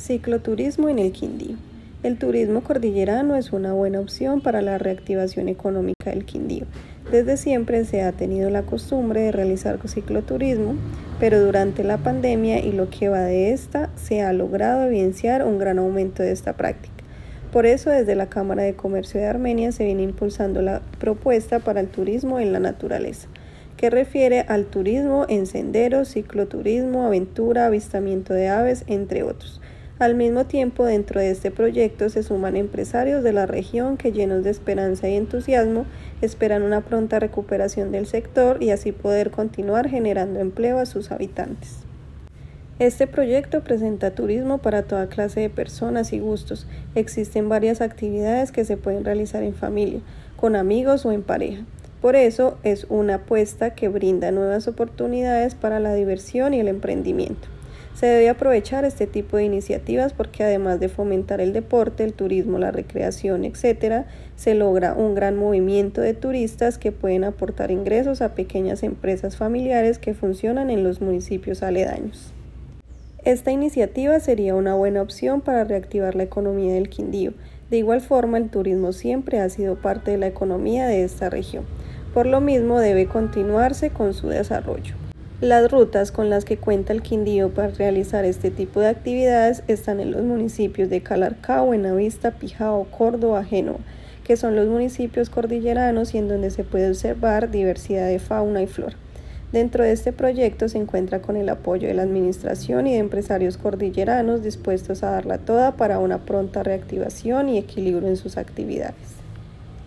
Cicloturismo en el Quindío. El turismo cordillerano es una buena opción para la reactivación económica del Quindío. Desde siempre se ha tenido la costumbre de realizar cicloturismo, pero durante la pandemia y lo que va de esta se ha logrado evidenciar un gran aumento de esta práctica. Por eso desde la Cámara de Comercio de Armenia se viene impulsando la propuesta para el turismo en la naturaleza que refiere al turismo en senderos, cicloturismo, aventura, avistamiento de aves, entre otros. Al mismo tiempo, dentro de este proyecto se suman empresarios de la región que llenos de esperanza y entusiasmo esperan una pronta recuperación del sector y así poder continuar generando empleo a sus habitantes. Este proyecto presenta turismo para toda clase de personas y gustos. Existen varias actividades que se pueden realizar en familia, con amigos o en pareja. Por eso es una apuesta que brinda nuevas oportunidades para la diversión y el emprendimiento. Se debe aprovechar este tipo de iniciativas porque además de fomentar el deporte, el turismo, la recreación, etc., se logra un gran movimiento de turistas que pueden aportar ingresos a pequeñas empresas familiares que funcionan en los municipios aledaños. Esta iniciativa sería una buena opción para reactivar la economía del Quindío. De igual forma, el turismo siempre ha sido parte de la economía de esta región. Por lo mismo debe continuarse con su desarrollo. Las rutas con las que cuenta el Quindío para realizar este tipo de actividades están en los municipios de Calarcá, Buenavista, Pijao, Córdoba, Génova, que son los municipios cordilleranos y en donde se puede observar diversidad de fauna y flora. Dentro de este proyecto se encuentra con el apoyo de la Administración y de empresarios cordilleranos dispuestos a darla toda para una pronta reactivación y equilibrio en sus actividades.